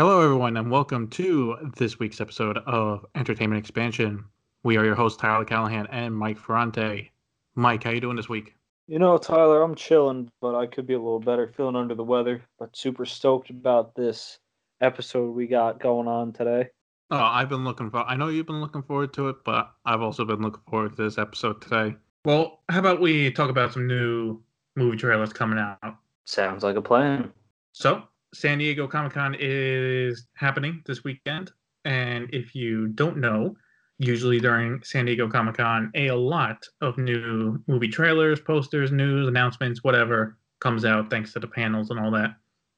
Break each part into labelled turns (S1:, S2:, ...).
S1: Hello, everyone, and welcome to this week's episode of Entertainment Expansion. We are your hosts, Tyler Callahan and Mike Ferrante. Mike, how you doing this week?
S2: You know, Tyler, I'm chilling, but I could be a little better, feeling under the weather, but super stoked about this episode we got going on today.
S1: Oh, I've been looking for. I know you've been looking forward to it, but I've also been looking forward to this episode today. Well, how about we talk about some new movie trailers coming out?
S2: Sounds like a plan.
S1: So, San Diego Comic Con is happening this weekend, and if you don't know, usually during San Diego Comic Con, a lot of new movie trailers, posters, news, announcements, whatever comes out thanks to the panels and all that.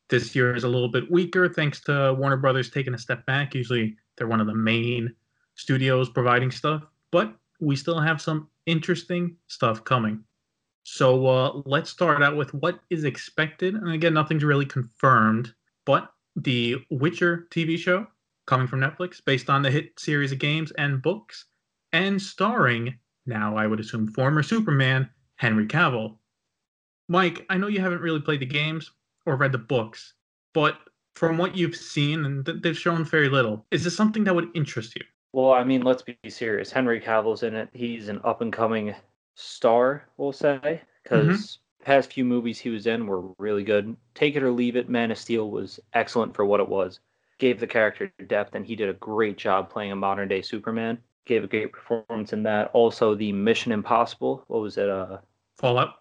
S1: This year is a little bit weaker thanks to Warner Brothers taking a step back. Usually they're one of the main studios providing stuff, but we still have some interesting stuff coming. So uh, let's start out with what is expected. And again, nothing's really confirmed, but the Witcher TV show coming from Netflix based on the hit series of games and books and starring, now I would assume, former Superman Henry Cavill. Mike, I know you haven't really played the games or read the books, but from what you've seen, and th- they've shown very little, is this something that would interest you?
S2: Well, I mean, let's be serious. Henry Cavill's in it. He's an up and coming star, we'll say, because mm-hmm. past few movies he was in were really good. Take it or leave it, Man of Steel was excellent for what it was. Gave the character depth, and he did a great job playing a modern day Superman. Gave a great performance in that. Also, the Mission Impossible. What was it? Uh,
S1: Fallout.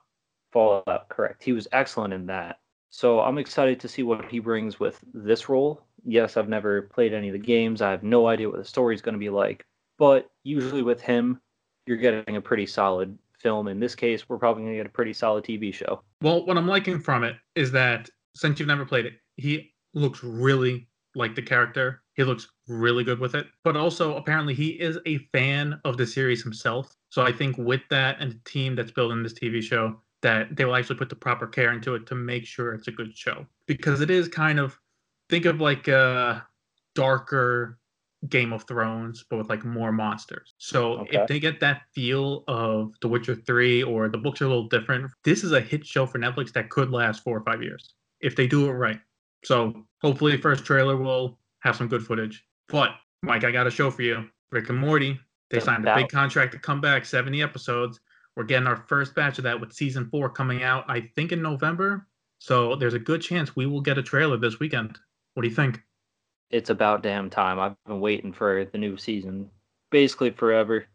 S2: Fallout. Correct. He was excellent in that. So I'm excited to see what he brings with this role. Yes, I've never played any of the games. I have no idea what the story is going to be like. But usually with him, you're getting a pretty solid film. In this case, we're probably going to get a pretty solid TV show.
S1: Well, what I'm liking from it is that since you've never played it, he looks really like the character. He looks really good with it. But also, apparently, he is a fan of the series himself. So I think with that and the team that's building this TV show, that they will actually put the proper care into it to make sure it's a good show because it is kind of think of like a darker Game of Thrones, but with like more monsters. So okay. if they get that feel of The Witcher 3 or the books are a little different, this is a hit show for Netflix that could last four or five years if they do it right. So hopefully, the first trailer will have some good footage. But Mike, I got a show for you. Rick and Morty. They signed a big contract to come back, 70 episodes. We're getting our first batch of that with season four coming out, I think, in November. So there's a good chance we will get a trailer this weekend. What do you think?
S2: It's about damn time. I've been waiting for the new season basically forever.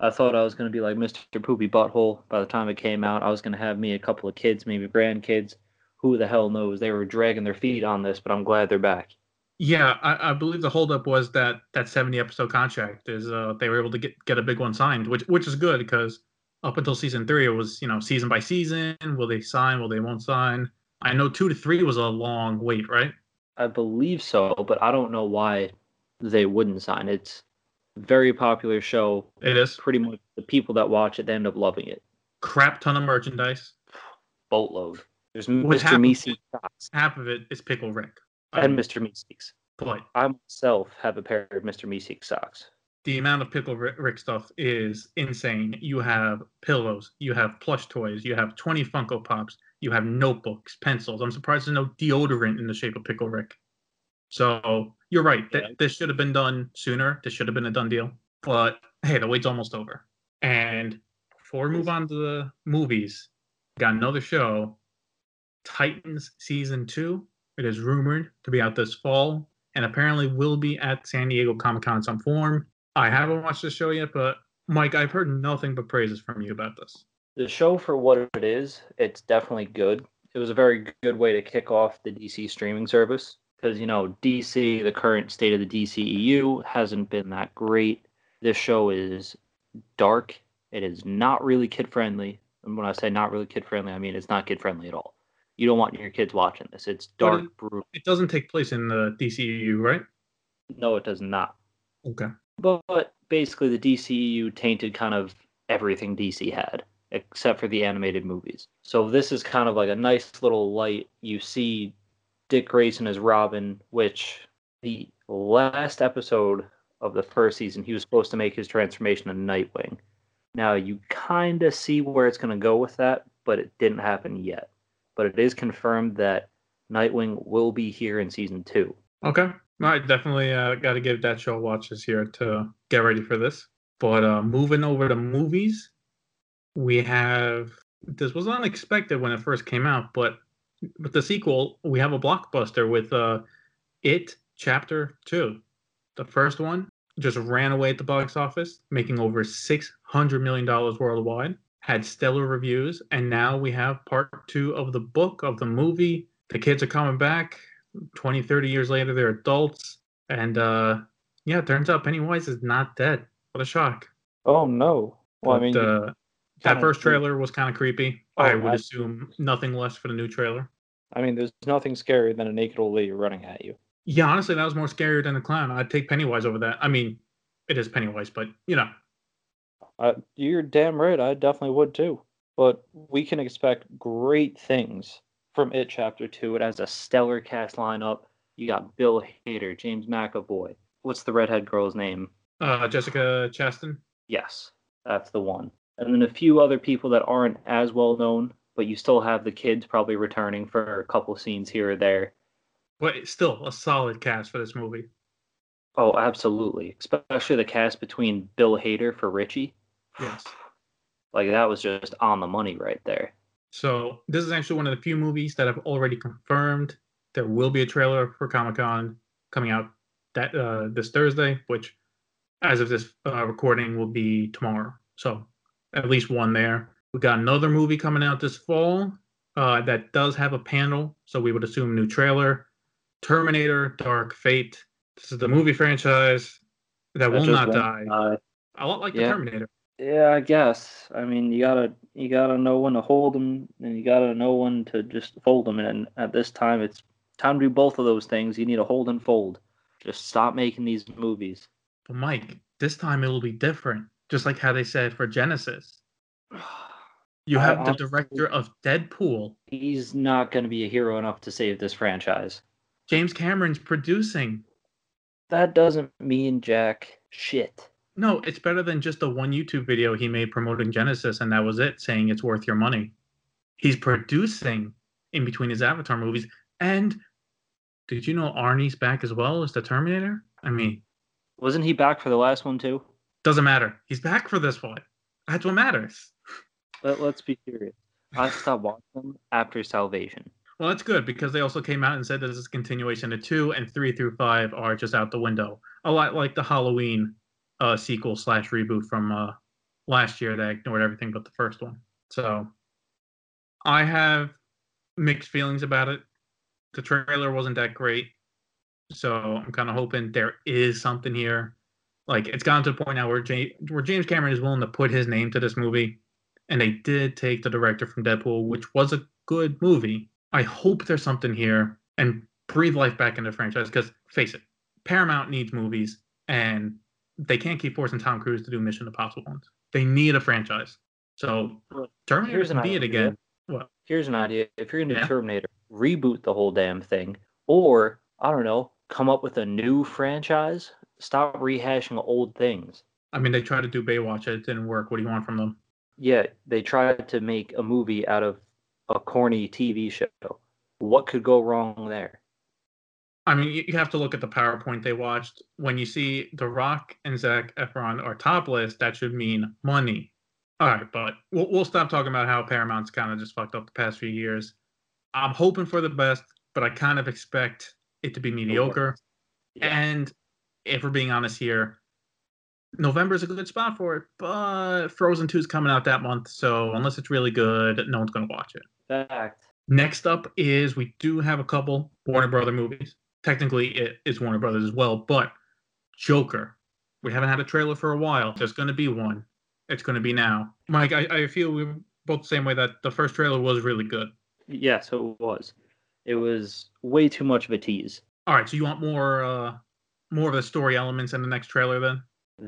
S2: I thought I was going to be like Mr. Poopy Butthole by the time it came out. I was going to have me a couple of kids, maybe grandkids. Who the hell knows? They were dragging their feet on this, but I'm glad they're back.
S1: Yeah, I, I believe the holdup was that that 70 episode contract is uh, they were able to get get a big one signed, which which is good because up until season three, it was you know season by season. Will they sign? Will they won't sign? I know two to three was a long wait, right?
S2: I believe so, but I don't know why they wouldn't sign. It's a very popular show.
S1: It is
S2: pretty much the people that watch it they end up loving it.
S1: Crap ton of merchandise.
S2: Boatload. There's Mr. Meeseeks.
S1: Half of it is Pickle Rick.
S2: And um, Mr. Meeseeks.
S1: But
S2: I myself have a pair of Mr. Meeseeks socks
S1: the amount of pickle rick stuff is insane you have pillows you have plush toys you have 20 funko pops you have notebooks pencils. I'm surprised there's no deodorant in the shape of pickle rick. So you're right. Yeah. this should have been done sooner. This should have been a done deal. But hey the wait's almost over. And before we move on to the movies got another show. Titans season two. It is rumored to be out this fall and apparently will be at san diego comic-con some form. I haven't watched the show yet, but Mike, I've heard nothing but praises from you about this.
S2: The show, for what it is, it's definitely good. It was a very good way to kick off the DC streaming service because, you know, DC, the current state of the DCEU, hasn't been that great. This show is dark. It is not really kid friendly. And when I say not really kid friendly, I mean it's not kid friendly at all. You don't want your kids watching this. It's dark,
S1: it,
S2: brutal.
S1: It doesn't take place in the DCEU, right?
S2: No, it does not.
S1: Okay.
S2: But basically, the DCEU tainted kind of everything DC had, except for the animated movies. So this is kind of like a nice little light. You see Dick Grayson as Robin, which the last episode of the first season, he was supposed to make his transformation to Nightwing. Now you kind of see where it's going to go with that, but it didn't happen yet. But it is confirmed that Nightwing will be here in season two.
S1: Okay. I definitely uh, got to give that show a here to get ready for this. But uh, moving over to movies, we have this was unexpected when it first came out, but with the sequel, we have a blockbuster with uh, It Chapter Two. The first one just ran away at the box office, making over six hundred million dollars worldwide. Had stellar reviews, and now we have part two of the book of the movie. The kids are coming back 20, 30 years later. They're adults, and uh, yeah, it turns out Pennywise is not dead. What a shock!
S2: Oh no! Well,
S1: But,
S2: I mean,
S1: uh, that first trailer was kind of creepy.
S2: Oh,
S1: I would
S2: I-
S1: assume nothing less for the new trailer.
S2: I mean, there's nothing scarier than a naked old lady running at you.
S1: Yeah, honestly, that was more scarier than the clown. I'd take Pennywise over that. I mean, it is Pennywise, but you know,
S2: Uh, you're damn right. I definitely would too. But we can expect great things from It Chapter Two. It has a stellar cast lineup. You got Bill Hader, James McAvoy. What's the redhead girl's name?
S1: uh, Jessica Chastain.
S2: Yes, that's the one. And then a few other people that aren't as well known, but you still have the kids probably returning for a couple scenes here or there.
S1: But it's still a solid cast for this movie.
S2: Oh, absolutely. Especially the cast between Bill Hader for Richie.
S1: Yes.
S2: Like that was just on the money right there.
S1: So this is actually one of the few movies that I've already confirmed. There will be a trailer for Comic Con coming out that uh, this Thursday, which, as of this uh, recording, will be tomorrow. So at least one there. We got another movie coming out this fall uh, that does have a panel, so we would assume new trailer. Terminator: Dark Fate. This is the movie franchise that will not die.
S2: die.
S1: A lot like
S2: Yeah.
S1: the Terminator.
S2: Yeah, I guess. I mean, you gotta you gotta know when to hold them, and you gotta know when to just fold them. And at this time, it's time to do both of those things. You need to hold and fold. Just stop making these movies.
S1: But Mike, this time it will be different, just like how they said for Genisys. You have the director of Deadpool.
S2: He's not gonna be a hero enough to save this franchise.
S1: James Cameron's producing.
S2: That doesn't mean jack shit.
S1: No, it's better than just the one YouTube video he made promoting Genisys, and that was it, saying it's worth your money. He's producing in between his Avatar movies. And did you know Arnie's back as well as the Terminator? I mean,
S2: Wasn't he back for the last one too?
S1: Doesn't matter. He's back for this one. That's what matters.
S2: Let, let's be serious. I stopped watching them after Salvation.
S1: Well, that's good because they also came out and said that this is a continuation of two and three through five are just out the window. A lot like the Halloween uh, sequel slash reboot from uh, last year that ignored everything but the first one. So I have mixed feelings about it. The trailer wasn't that great. So I'm kind of hoping there is something here. Like it's gotten to the point now where James, where James Cameron is willing to put his name to this movie, and they did take the director from Deadpool, which was a good movie. I hope there's something here and breathe life back into the franchise because face it, Paramount needs movies and they can't keep forcing Tom Cruise to do Mission Impossible ones. They need a franchise. So Terminator
S2: here's
S1: can
S2: an
S1: be it
S2: idea.
S1: again. What?
S2: Here's an idea. If you're gonna do
S1: Yeah.
S2: Terminator, reboot the whole damn thing. Or, I don't know, come up with a new franchise. Stop rehashing old things.
S1: I mean, they tried to do Baywatch, it didn't work. What do you want from them?
S2: Yeah, they tried to make a movie out of a corny TV show. What could go wrong there?
S1: I mean, you have to look at the PowerPoint they watched. When you see The Rock and Zac Efron are topless, that should mean money. All right, but we'll, we'll stop talking about how Paramount's kind of just fucked up the past few years. I'm hoping for the best, but I kind of expect it to be mediocre.
S2: Yeah.
S1: And if we're being honest here, November is a good spot for it, but Frozen 2 is coming out that month, so unless it's really good, no one's going to watch it.
S2: Fact.
S1: Next up is we do have a couple Warner Brother movies. Technically, it is Warner Brothers as well, but Joker. We haven't had a trailer for a while. There's going to be one. It's going to be now. Mike, I, I feel we are both the same way that the first trailer was really good.
S2: Yes, it was. It was way too much of a tease.
S1: All right, so you want more, uh, more of the story elements in the next trailer then?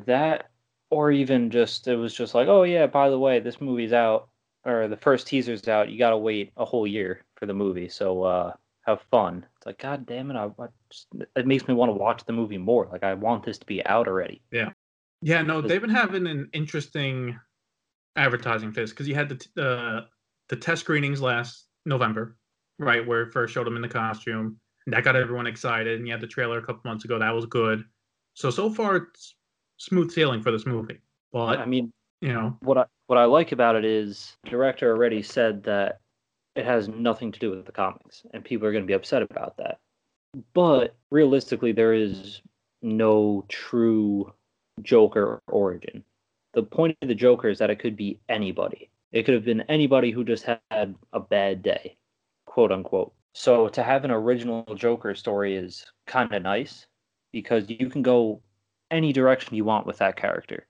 S2: That, or even just, it was just like, oh yeah, by the way, this movie's out, or the first teaser's out. You gotta wait a whole year for the movie, so uh, have fun. It's like, god damn it, I, I just, it makes me want to watch the movie more. Like, I want this to be out already.
S1: Yeah, yeah.
S2: no,
S1: they've been having an interesting advertising phase because you had the t- uh, the test screenings last November, right, where it first showed them in the costume. That got everyone excited. And you had the trailer a couple months ago. That was good. So so far it's smooth sailing for this movie. But
S2: I mean,
S1: you know,
S2: what I what I like about it is the director already said that it has nothing to do with the comics, and people are going to be upset about that. But realistically, there is no true Joker origin. The point of the Joker is that it could be anybody. It could have been anybody who just had a bad day, quote unquote. So to have an original Joker story is kind of nice because you can go any direction you want with that character.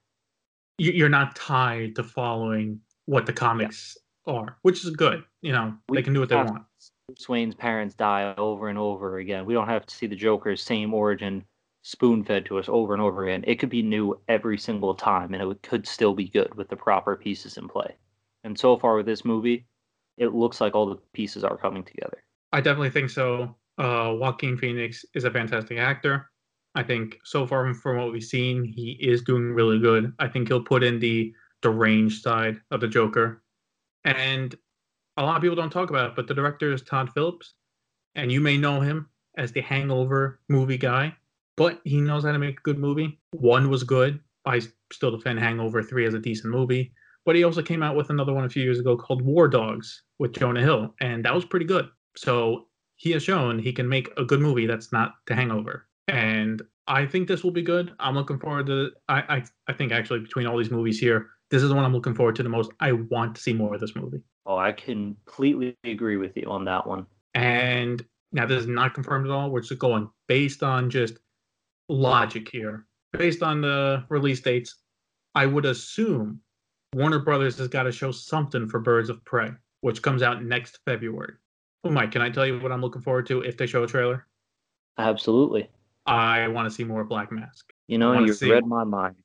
S1: you- you're not tied to following what the comics are, which is good. You know,
S2: We
S1: they can do what they want.
S2: Bruce Wayne's parents die over and over again. We don't have to see the Joker's same origin spoon fed to us over and over again. It could be new every single time, and it could still be good with the proper pieces in play. And so far with this movie, it looks like all the pieces are coming together.
S1: I definitely think so. Uh, Joaquin Phoenix is a fantastic actor. I think so far from what we've seen, he is doing really good. I think he'll put in the deranged side of the Joker, and a lot of people don't talk about it, but the director is Todd Phillips, and you may know him as the Hangover movie guy, but he knows how to make a good movie. One was good. I still defend Hangover Three as a decent movie, but he also came out with another one a few years ago called War Dogs with Jonah Hill, and that was pretty good. So he has shown he can make a good movie that's not The Hangover, and I think this will be good. I'm looking forward to. I I, I think actually between all these movies here, this is the one I'm looking forward to the most. I want to see more of this movie.
S2: Oh, I completely agree with you on that one.
S1: And now this is not confirmed at all. We're just going based on just logic here. Based on the release dates, I would assume Warner Brothers has got to show something for Birds of Prey, which comes out next February. Oh, Mike, can I tell you what I'm looking forward to if they show a trailer?
S2: Absolutely.
S1: I want to see more Black Mask.
S2: You know, you
S1: see-
S2: read my mind.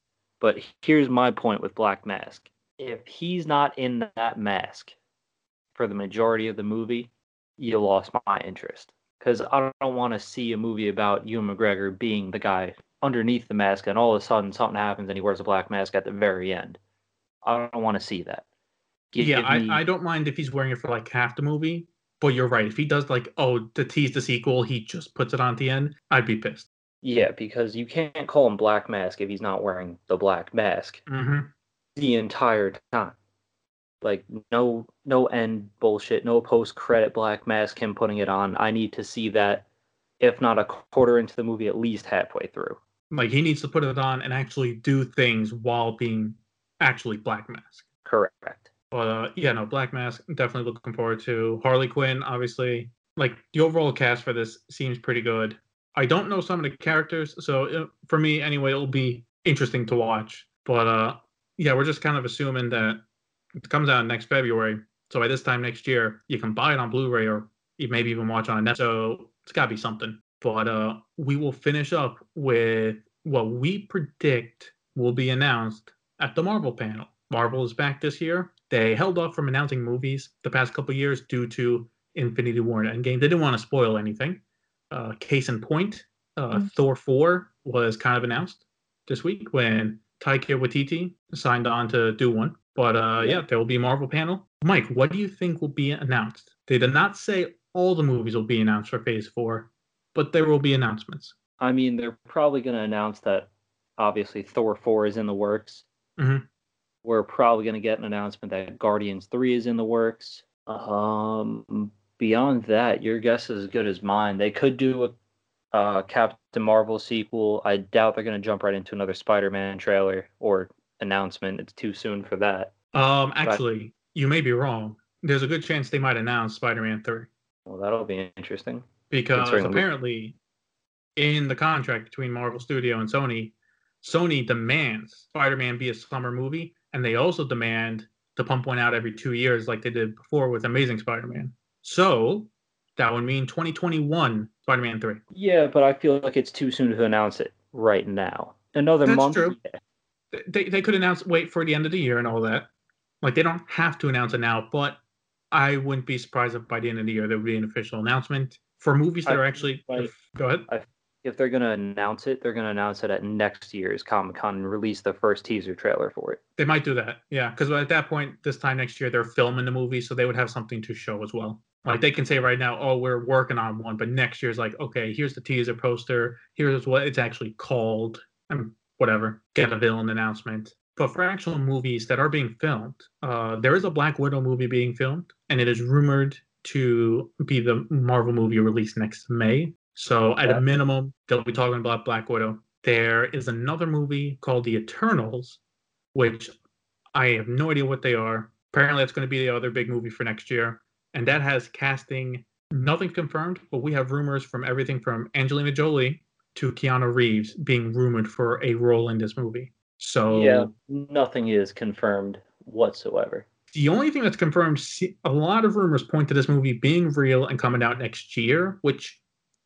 S2: But here's my point with Black Mask. If he's not in that mask for the majority of the movie, you lost my interest. Because I don't want to see a movie about Ewan McGregor being the guy underneath the mask and all of a sudden something happens and he wears a black mask at the very end. I don't want to see that. Give
S1: yeah,
S2: me-
S1: I, I don't mind if he's wearing it for like half the movie, but you're right. If he does like, oh, to tease the sequel, he just puts it on the end, I'd be pissed.
S2: Yeah, because you can't call him Black Mask if he's not wearing the black mask.
S1: hmm
S2: the entire time. Like no no end bullshit, no post credit black mask him putting it on. I need to see that if not a quarter into the movie, at least halfway through.
S1: Like he needs to put it on and actually do things while being actually Black Mask.
S2: Correct.
S1: But uh, yeah, no, Black Mask. Definitely looking forward to Harley Quinn. Obviously, like the overall cast for this seems pretty good. I don't know some of the characters, so uh, for me anyway, it'll be interesting to watch. But uh, yeah, we're just kind of assuming that it comes out next February. So by this time next year, you can buy it on Blu-ray or maybe even watch on a net. So it's got to be something. But uh, we will finish up with what we predict will be announced at the Marvel panel. Marvel is back this year. They held off from announcing movies the past couple years due to Infinity War and Endgame. They didn't want to spoil anything. Uh, case in point, uh,
S2: Mhm.
S1: Thor 4 was kind of announced this week when Taika Waititi signed on to do one. But uh, yeah, there will be a Marvel panel. Mike, what do you think will be announced? They did not say all the movies will be announced for Phase 4, but there will be announcements.
S2: I mean, they're probably going to announce that obviously Thor 4 is in the works.
S1: Mhm.
S2: We're probably going to get an announcement that Guardians 3 is in the works. Um, beyond that, your guess is as good as mine. They could do a uh, Captain Marvel sequel. I doubt they're going to jump right into another Spider Man trailer or announcement. It's too soon for that.
S1: Um, actually, you may be wrong. There's a good chance they might announce Spider-Man 3
S2: Well, that'll be interesting.
S1: because
S2: Considering the mo-
S1: apparently, in the contract between Marvel Studio and Sony, Sony demands Spider-Man be a summer movie, and they also demand to pump one out every two years, like they did before with Amazing Spider-Man. So that would mean 2021 Spider-Man 3.
S2: Yeah, but I feel like it's too soon to announce it right now. Another
S1: That's
S2: month.
S1: true.
S2: yeah.
S1: they they could announce wait for the end of the year and all that. Like they don't have to announce it now, but I wouldn't be surprised if by the end of the year there would be an official announcement for movies that
S2: I
S1: are actually.
S2: by-
S1: Go ahead.
S2: If they're gonna announce it, they're gonna announce it at next year's Comic Con and release the first teaser trailer for it.
S1: They might do that, yeah, because at that point, this time next year, they're filming the movie, so they would have something to show as well. Like they can say right now, oh, we're working on one, but next year's like, okay, here's the teaser poster, here's what it's actually called, and whatever, get a villain announcement. But for actual movies that are being filmed, uh, there is a Black Widow movie being filmed, and it is rumored to be the Marvel movie released next May. So at a minimum, they'll be talking about Black Widow. There is another movie called The Eternals, which I have no idea what they are. Apparently, that's going to be the other big movie for next year, and that has casting nothing confirmed, but we have rumors from everything from Angelina Jolie to Keanu Reeves being rumored for a role in this movie. So
S2: yeah, nothing is confirmed whatsoever.
S1: The only thing that's confirmed, a lot of rumors point to this movie being real and coming out next year, which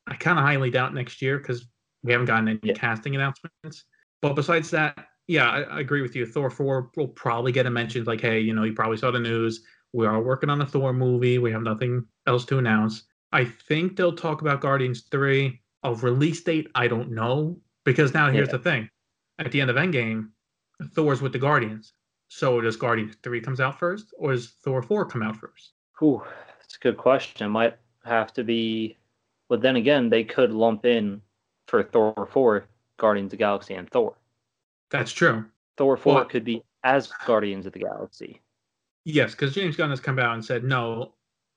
S1: I kind of highly doubt next year because we haven't gotten any yeah. casting announcements. But besides that, yeah, I, I, agree with you. Thor 4 will probably get a mention like, hey, you know, you probably saw the news. We are working on a Thor movie. We have nothing else to announce. I think they'll talk about Guardians 3. A release date, I don't know. Because now here's yeah. the thing. At the end of Endgame, Thor's with the Guardians. So does Guardians 3 comes out first or does Thor 4 come out first?
S2: Whew, that's a good question. It might have to be but then again, they could lump in for Thor 4 Guardians of the Galaxy and Thor.
S1: That's true.
S2: Thor 4 well, could be as Guardians of the Galaxy.
S1: Yes, because James Gunn has come out and said, no,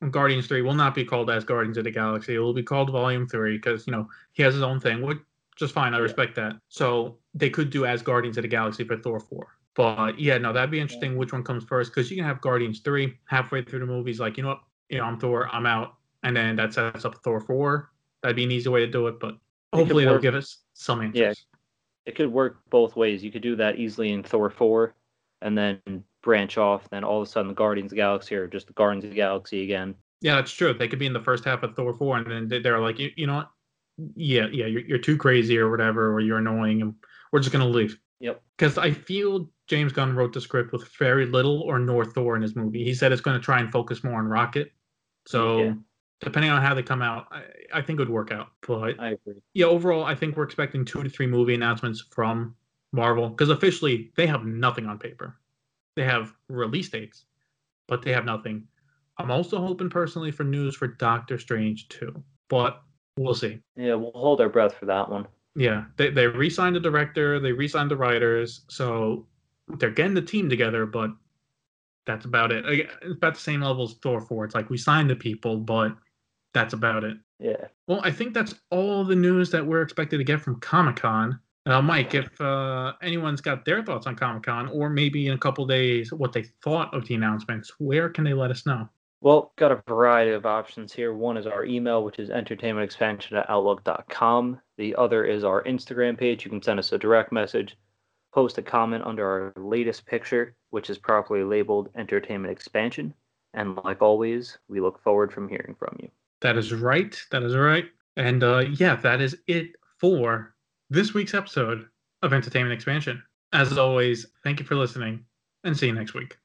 S1: Guardians 3 will not be called as Guardians of the Galaxy. It will be called Volume 3 because, you know, he has his own thing, which just fine. I yeah. respect that. So they could do as Guardians of the Galaxy for Thor 4. But yeah, no, that'd be interesting which one comes first because you can have Guardians 3 halfway through the movies, like, you know what, you know, I'm Thor, I'm out and then that sets up Thor four. That'd be an easy way to do it, but hopefully they'll give us some answers. Yeah,
S2: it could work both ways. You could do that easily in Thor four, and then branch off. Then all of a sudden, the Guardians of the Galaxy or just the Guardians of the Galaxy again.
S1: Yeah, that's true. They could be in the first half of Thor four, and then they're like, you, you know what? Yeah, yeah, you're, you're too crazy or whatever, or you're annoying, and we're just gonna leave.
S2: Yep.
S1: Because I feel James Gunn wrote the script with very little or no Thor in his movie. He said it's going to try and focus more on Rocket. So yeah depending on how they come out, I, I think it would work out. But
S2: I agree.
S1: Yeah, overall, I think we're expecting two to three movie announcements from Marvel because officially they have nothing on paper. They have release dates, but they have nothing. I'm also hoping personally for news for Doctor Strange too, but we'll see.
S2: Yeah, we'll hold our breath for that one.
S1: Yeah, they they re-signed the director, they re-signed the writers, so they're getting the team together, but that's about it. It's about the same level as Thor 4. It's like we signed the people, but that's about it.
S2: Yeah.
S1: Well, I think that's all the news that we're expected to get from Comic Con. Uh, Mike, if uh, anyone's got their thoughts on Comic Con, or maybe in a couple days what they thought of the announcements, where can they let us know?
S2: Well, got a variety of options here. One is our email, which is entertainmentexpansion at outlook.com. The other is our Instagram page. You can send us a direct message, post a comment under our latest picture, which is properly labeled Entertainment Expansion. And like always, we look forward from hearing from you.
S1: That is right. That is right. And uh, yeah, that is it for this week's episode of Entertainment Expansion. As always, thank you for listening and see you next week.